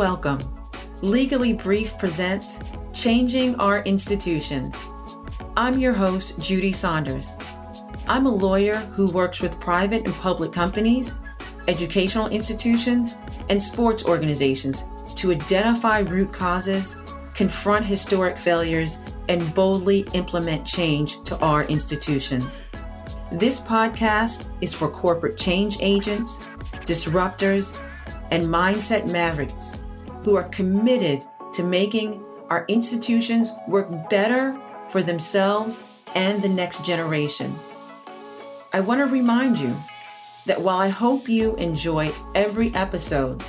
welcome. Legally Brief presents Changing Our Institutions. I'm your host, Judy Saunders. I'm a lawyer who works with private and public companies, educational institutions, and sports organizations to identify root causes, confront historic failures, and boldly implement change to our institutions. This podcast is for corporate change agents, disruptors, and mindset mavericks who are committed to making our institutions work better for themselves and the next generation. I want to remind you that while I hope you enjoy every episode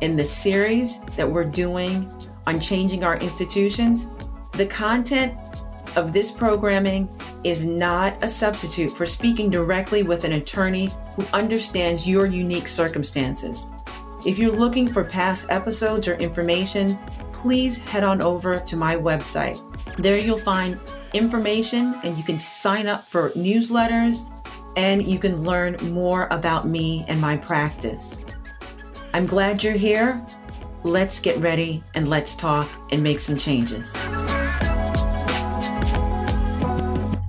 in the series that we're doing on changing our institutions, the content of this programming is not a substitute for speaking directly with an attorney who understands your unique circumstances. If you're looking for past episodes or information, please head on over to my website. There you'll find information and you can sign up for newsletters and you can learn more about me and my practice. I'm glad you're here. Let's get ready and let's talk and make some changes.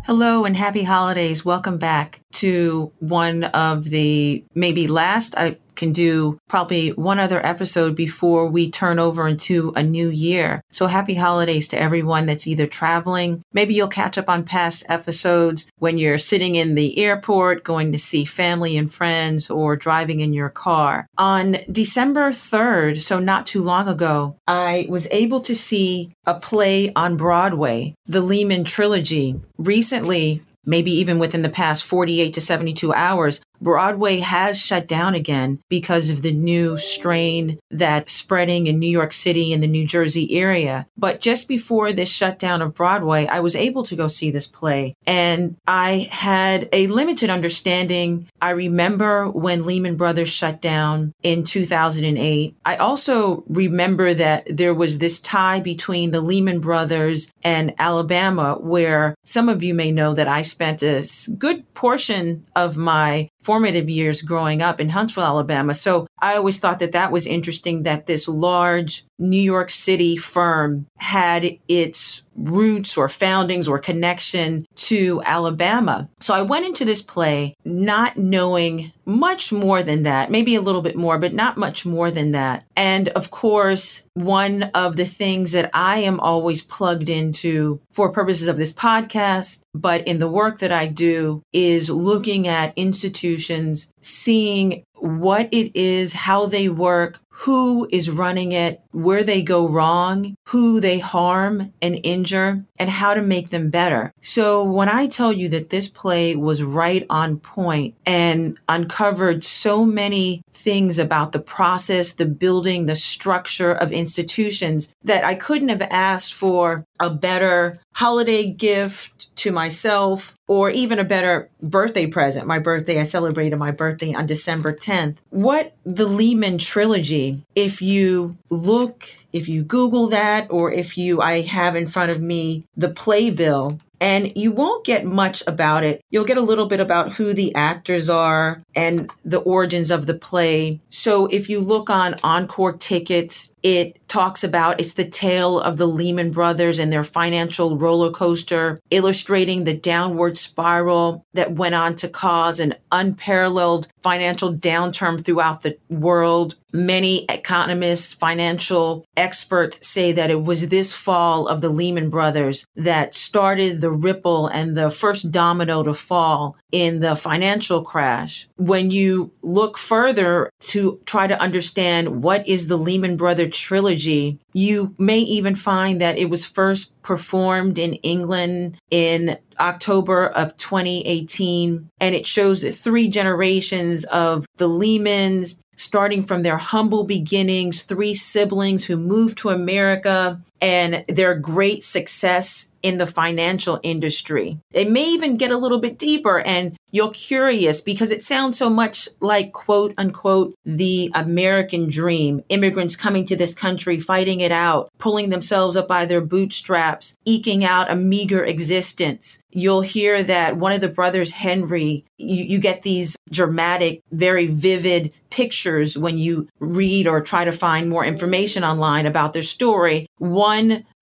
Hello and happy holidays. Welcome back to one of the maybe last I can do probably one other episode before we turn over into a new year. So happy holidays to everyone that's either traveling. Maybe you'll catch up on past episodes when you're sitting in the airport, going to see family and friends, or driving in your car. On December 3rd, so not too long ago, I was able to see a play on Broadway, the Lehman Trilogy. Recently, maybe even within the past 48 to 72 hours, Broadway has shut down again because of the new strain that's spreading in New York City and the New Jersey area. But just before this shutdown of Broadway, I was able to go see this play and I had a limited understanding. I remember when Lehman Brothers shut down in 2008. I also remember that there was this tie between the Lehman Brothers and Alabama, where some of you may know that I spent a good portion of my formative years growing up in Huntsville, Alabama. So I always thought that that was interesting that this large New York City firm had its roots or foundings or connection to Alabama. So I went into this play not knowing much more than that, maybe a little bit more, but not much more than that. And of course, one of the things that I am always plugged into for purposes of this podcast, but in the work that I do is looking at institutions, seeing what it is, how they work, who is running it, where they go wrong, who they harm and injure, and how to make them better. So when I tell you that this play was right on point and uncovered so many things about the process, the building, the structure of institutions that I couldn't have asked for a better holiday gift to myself or even a better birthday present. My birthday, I celebrated my birthday on December 10th. What the Lehman trilogy, if you look, if you Google that, or if you, I have in front of me the playbill, and you won't get much about it. You'll get a little bit about who the actors are and the origins of the play. So if you look on Encore tickets, it talks about it's the tale of the Lehman Brothers and their financial roller coaster, illustrating the downward spiral that went on to cause an unparalleled financial downturn throughout the world. Many economists, financial experts say that it was this fall of the Lehman Brothers that started the ripple and the first domino to fall in the financial crash. When you look further to try to understand what is the Lehman Brothers trilogy, you may even find that it was first performed in England in October of 2018. And it shows the three generations of the Lehmans, starting from their humble beginnings, three siblings who moved to America and their great success in the financial industry. It may even get a little bit deeper and you're curious because it sounds so much like quote unquote the American dream. Immigrants coming to this country, fighting it out, pulling themselves up by their bootstraps, eking out a meager existence. You'll hear that one of the brothers, Henry, you, you get these dramatic, very vivid pictures when you read or try to find more information online about their story. One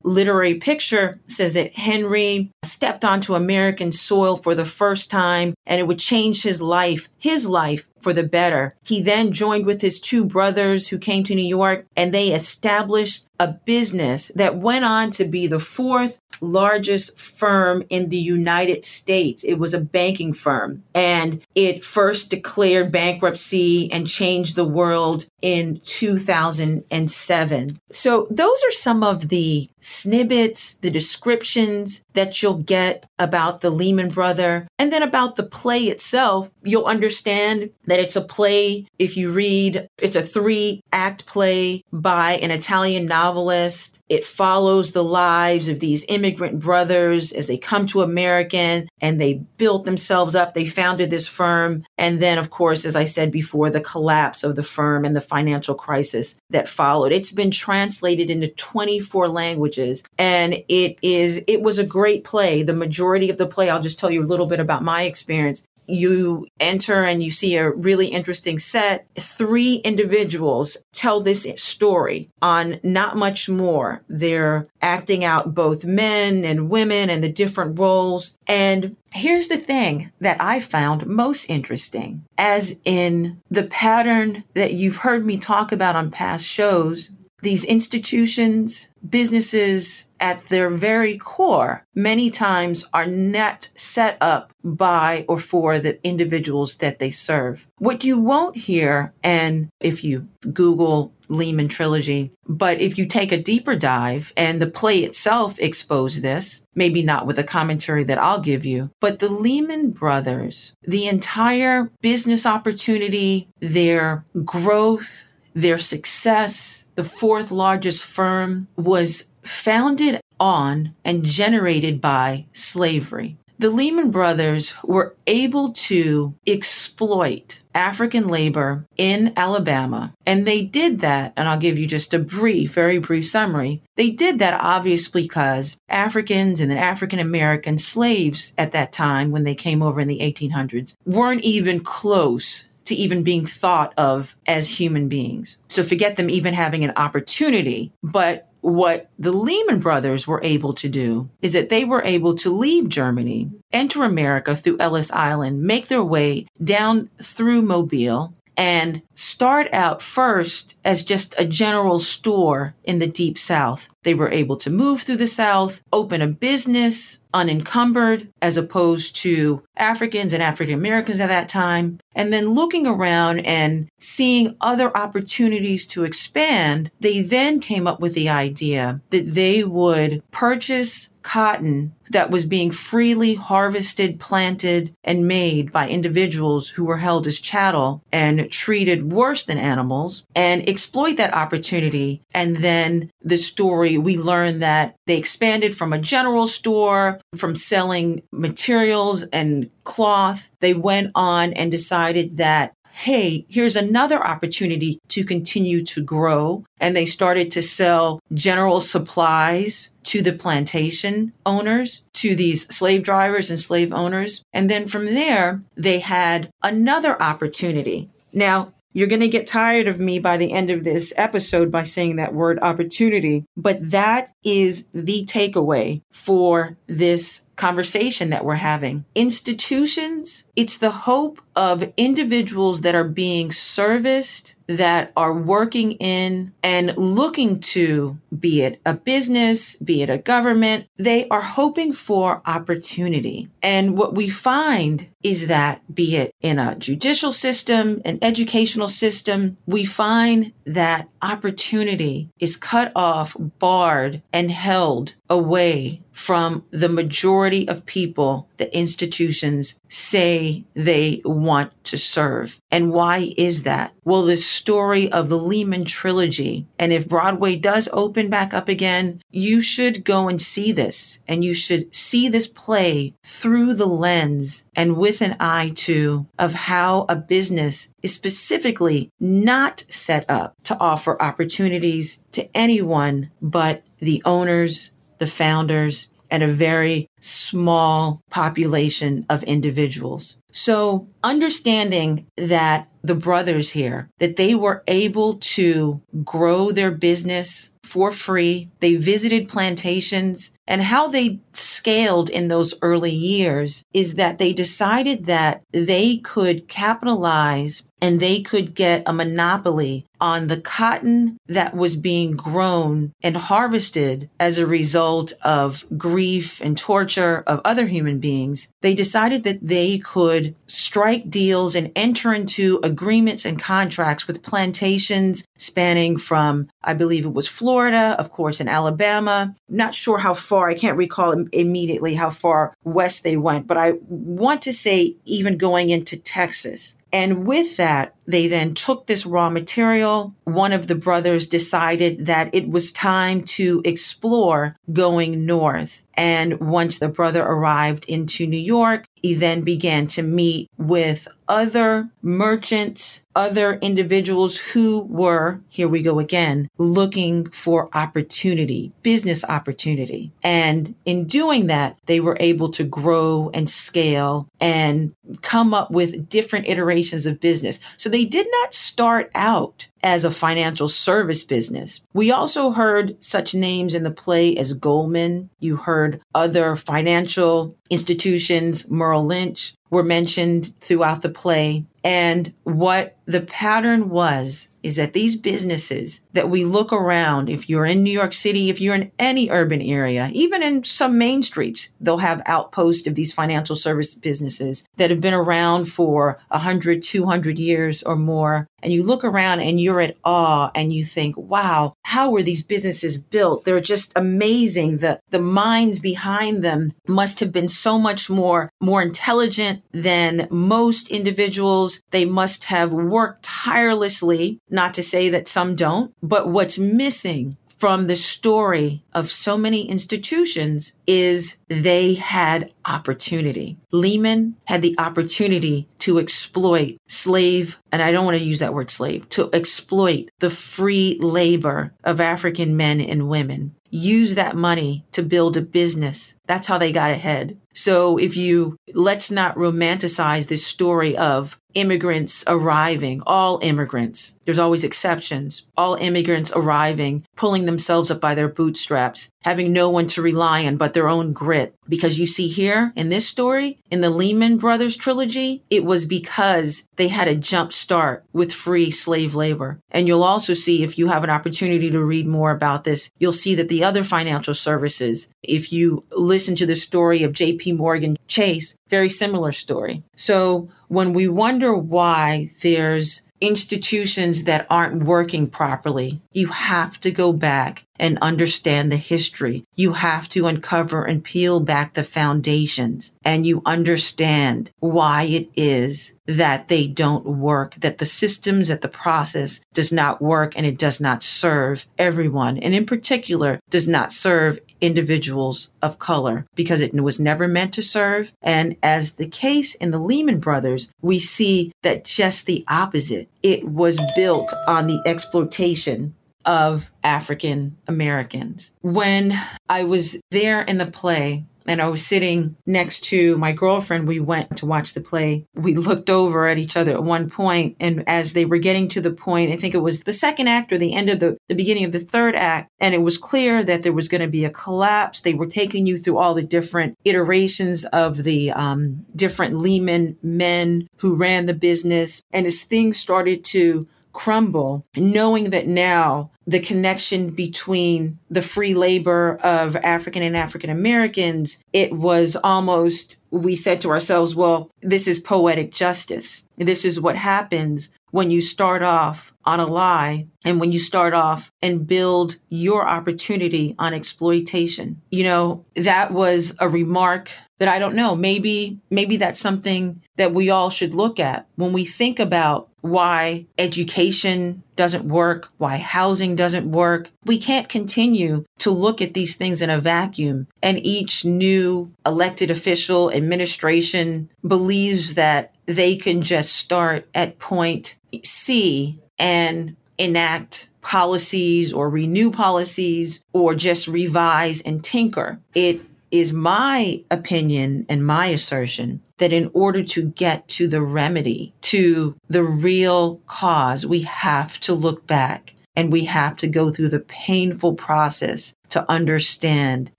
literary picture says that Henry stepped onto American soil for the first time and it would change his life, his life for the better. He then joined with his two brothers who came to New York and they established a business that went on to be the fourth largest firm in the United States. It was a banking firm and it first declared bankruptcy and changed the world in 2007. So those are some of the snippets, the descriptions that you'll get about the Lehman brother and then about the play itself. You'll understand that it's a play. If you read, it's a three act play by an Italian novelist. It follows the lives of these immigrant brothers as they come to American and they built themselves up. They founded this firm. And then, of course, as I said before, the collapse of the firm and the financial crisis that followed. It's been translated into 24 languages and it is, it was a great play. The majority of the play, I'll just tell you a little bit about my experience you enter and you see a really interesting set. Three individuals tell this story on not much more. They're acting out both men and women and the different roles. And here's the thing that I found most interesting, as in the pattern that you've heard me talk about on past shows these institutions, businesses at their very core, many times are not set up by or for the individuals that they serve. What you won't hear, and if you Google Lehman trilogy, but if you take a deeper dive and the play itself exposed this, maybe not with a commentary that I'll give you, but the Lehman brothers, the entire business opportunity, their growth, their success, the fourth largest firm, was founded on and generated by slavery. The Lehman Brothers were able to exploit African labor in Alabama. And they did that, and I'll give you just a brief, very brief summary. They did that obviously because Africans and then African American slaves at that time, when they came over in the 1800s, weren't even close to even being thought of as human beings. So forget them even having an opportunity. But what the Lehman brothers were able to do is that they were able to leave Germany, enter America through Ellis Island, make their way down through Mobile, and start out first as just a general store in the deep south. They were able to move through the south, open a business unencumbered as opposed to Africans and African Americans at that time. And then looking around and seeing other opportunities to expand, they then came up with the idea that they would purchase cotton that was being freely harvested, planted, and made by individuals who were held as chattel and treated worse than animals and exploit that opportunity. And then the story, we learned that they expanded from a general store, from selling materials and cloth. They went on and decided that hey, here's another opportunity to continue to grow. And they started to sell general supplies to the plantation owners, to these slave drivers and slave owners. And then from there, they had another opportunity. Now, you're going to get tired of me by the end of this episode by saying that word opportunity, but that is the takeaway for this conversation that we're having. Institutions, it's the hope of individuals that are being serviced, that are working in and looking to, be it a business, be it a government, they are hoping for opportunity. And what we find is that, be it in a judicial system, an educational system, we find that opportunity is cut off, barred, and held away from the majority of people that institutions say they want to serve. And why is that? Well, the story of the Lehman trilogy, and if Broadway does open back up again, you should go and see this and you should see this play through the lens and with an eye to of how a business is specifically not set up to offer opportunities to anyone but the owners, the founders, and a very small population of individuals. So understanding that the brothers here, that they were able to grow their business for free. They visited plantations and how they scaled in those early years is that they decided that they could capitalize and they could get a monopoly on the cotton that was being grown and harvested as a result of grief and torture of other human beings. They decided that they could strike deals and enter into agreements and contracts with plantations spanning from, I believe it was Florida, of course, in Alabama. Not sure how far, I can't recall immediately how far west they went, but I want to say even going into Texas. And with that, they then took this raw material. One of the brothers decided that it was time to explore going north. And once the brother arrived into New York, he then began to meet with other merchants, other individuals who were, here we go again, looking for opportunity, business opportunity. And in doing that, they were able to grow and scale and come up with different iterations of business. So they did not start out as a financial service business. We also heard such names in the play as Goldman. You heard other financial institutions, Merrill Lynch were mentioned throughout the play. And what the pattern was is that these businesses that we look around, if you're in New York City, if you're in any urban area, even in some main streets, they'll have outposts of these financial service businesses that have been around for 100, 200 years or more. And you look around and you're at awe and you think, wow, how were these businesses built? They're just amazing. The, the minds behind them must have been so much more, more intelligent than most individuals. They must have worked tirelessly, not to say that some don't, but what's missing from the story of so many institutions is they had opportunity. Lehman had the opportunity to exploit slave, and I don't want to use that word slave, to exploit the free labor of African men and women. Use that money to build a business. That's how they got ahead. So if you, let's not romanticize this story of immigrants arriving, all immigrants. There's always exceptions. All immigrants arriving, pulling themselves up by their bootstraps, having no one to rely on but their own grit. Because you see here in this story, in the Lehman Brothers trilogy, it was because they had a jump start with free slave labor. And you'll also see, if you have an opportunity to read more about this, you'll see that the other financial services, if you listen to the story of JP Morgan Chase, very similar story. So when we wonder why there's institutions that aren't working properly, you have to go back and understand the history. You have to uncover and peel back the foundations and you understand why it is that they don't work, that the systems, that the process does not work and it does not serve everyone. And in particular, does not serve individuals of color because it was never meant to serve. And as the case in the Lehman Brothers, we see that just the opposite. It was built on the exploitation of African Americans. When I was there in the play, and I was sitting next to my girlfriend. We went to watch the play. We looked over at each other at one point, and as they were getting to the point, I think it was the second act or the end of the, the beginning of the third act, and it was clear that there was going to be a collapse. They were taking you through all the different iterations of the um, different Lehman men who ran the business. And as things started to crumble, knowing that now the connection between the free labor of African and African Americans, it was almost, we said to ourselves, well, this is poetic justice. This is what happens when you start off on a lie and when you start off and build your opportunity on exploitation. You know, that was a remark that I don't know. Maybe, maybe that's something that we all should look at when we think about why education doesn't work, why housing doesn't work. We can't continue to look at these things in a vacuum. And each new elected official administration believes that they can just start at point C and enact policies or renew policies or just revise and tinker. It is my opinion and my assertion that in order to get to the remedy, to the real cause, we have to look back and we have to go through the painful process to understand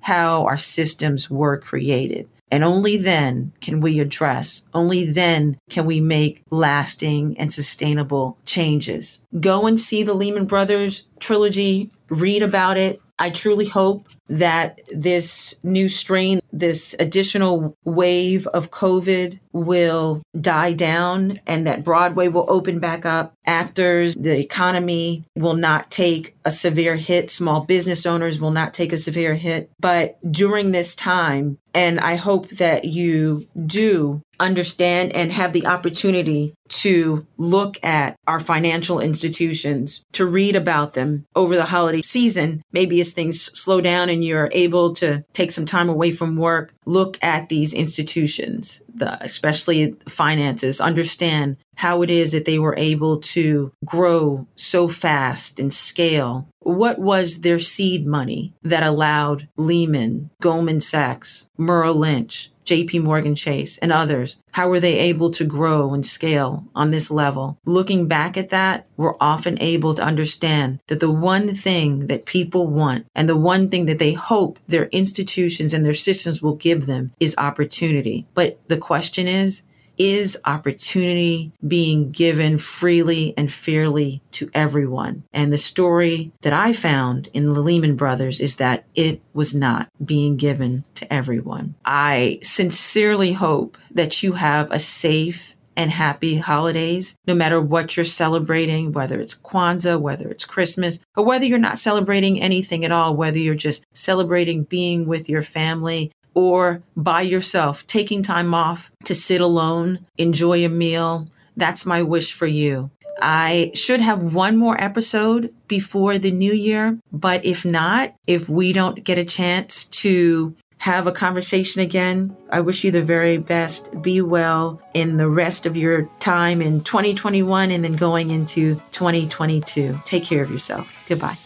how our systems were created. And only then can we address, only then can we make lasting and sustainable changes. Go and see the Lehman Brothers trilogy, read about it. I truly hope that this new strain, this additional wave of COVID will die down and that Broadway will open back up. Actors, the economy will not take a severe hit. Small business owners will not take a severe hit. But during this time, and I hope that you do understand and have the opportunity to look at our financial institutions, to read about them over the holiday season. Maybe as things slow down and you're able to take some time away from work, look at these institutions, the, especially finances, understand how it is that they were able to grow so fast and scale. What was their seed money that allowed Lehman, Goldman Sachs, Merrill Lynch, JP Morgan Chase and others, how were they able to grow and scale on this level? Looking back at that, we're often able to understand that the one thing that people want and the one thing that they hope their institutions and their systems will give them is opportunity. But the question is, is opportunity being given freely and fairly to everyone. And the story that I found in the Lehman Brothers is that it was not being given to everyone. I sincerely hope that you have a safe and happy holidays, no matter what you're celebrating, whether it's Kwanzaa, whether it's Christmas, or whether you're not celebrating anything at all, whether you're just celebrating being with your family or by yourself, taking time off to sit alone, enjoy a meal. That's my wish for you. I should have one more episode before the new year, but if not, if we don't get a chance to have a conversation again, I wish you the very best. Be well in the rest of your time in 2021 and then going into 2022. Take care of yourself. Goodbye.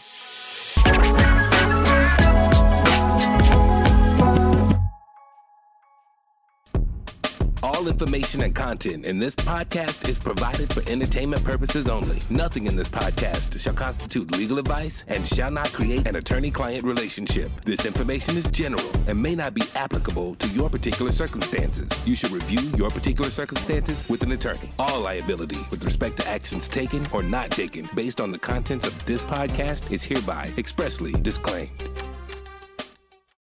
All information and content in this podcast is provided for entertainment purposes only. Nothing in this podcast shall constitute legal advice and shall not create an attorney client relationship. This information is general and may not be applicable to your particular circumstances. You should review your particular circumstances with an attorney. All liability with respect to actions taken or not taken based on the contents of this podcast is hereby expressly disclaimed.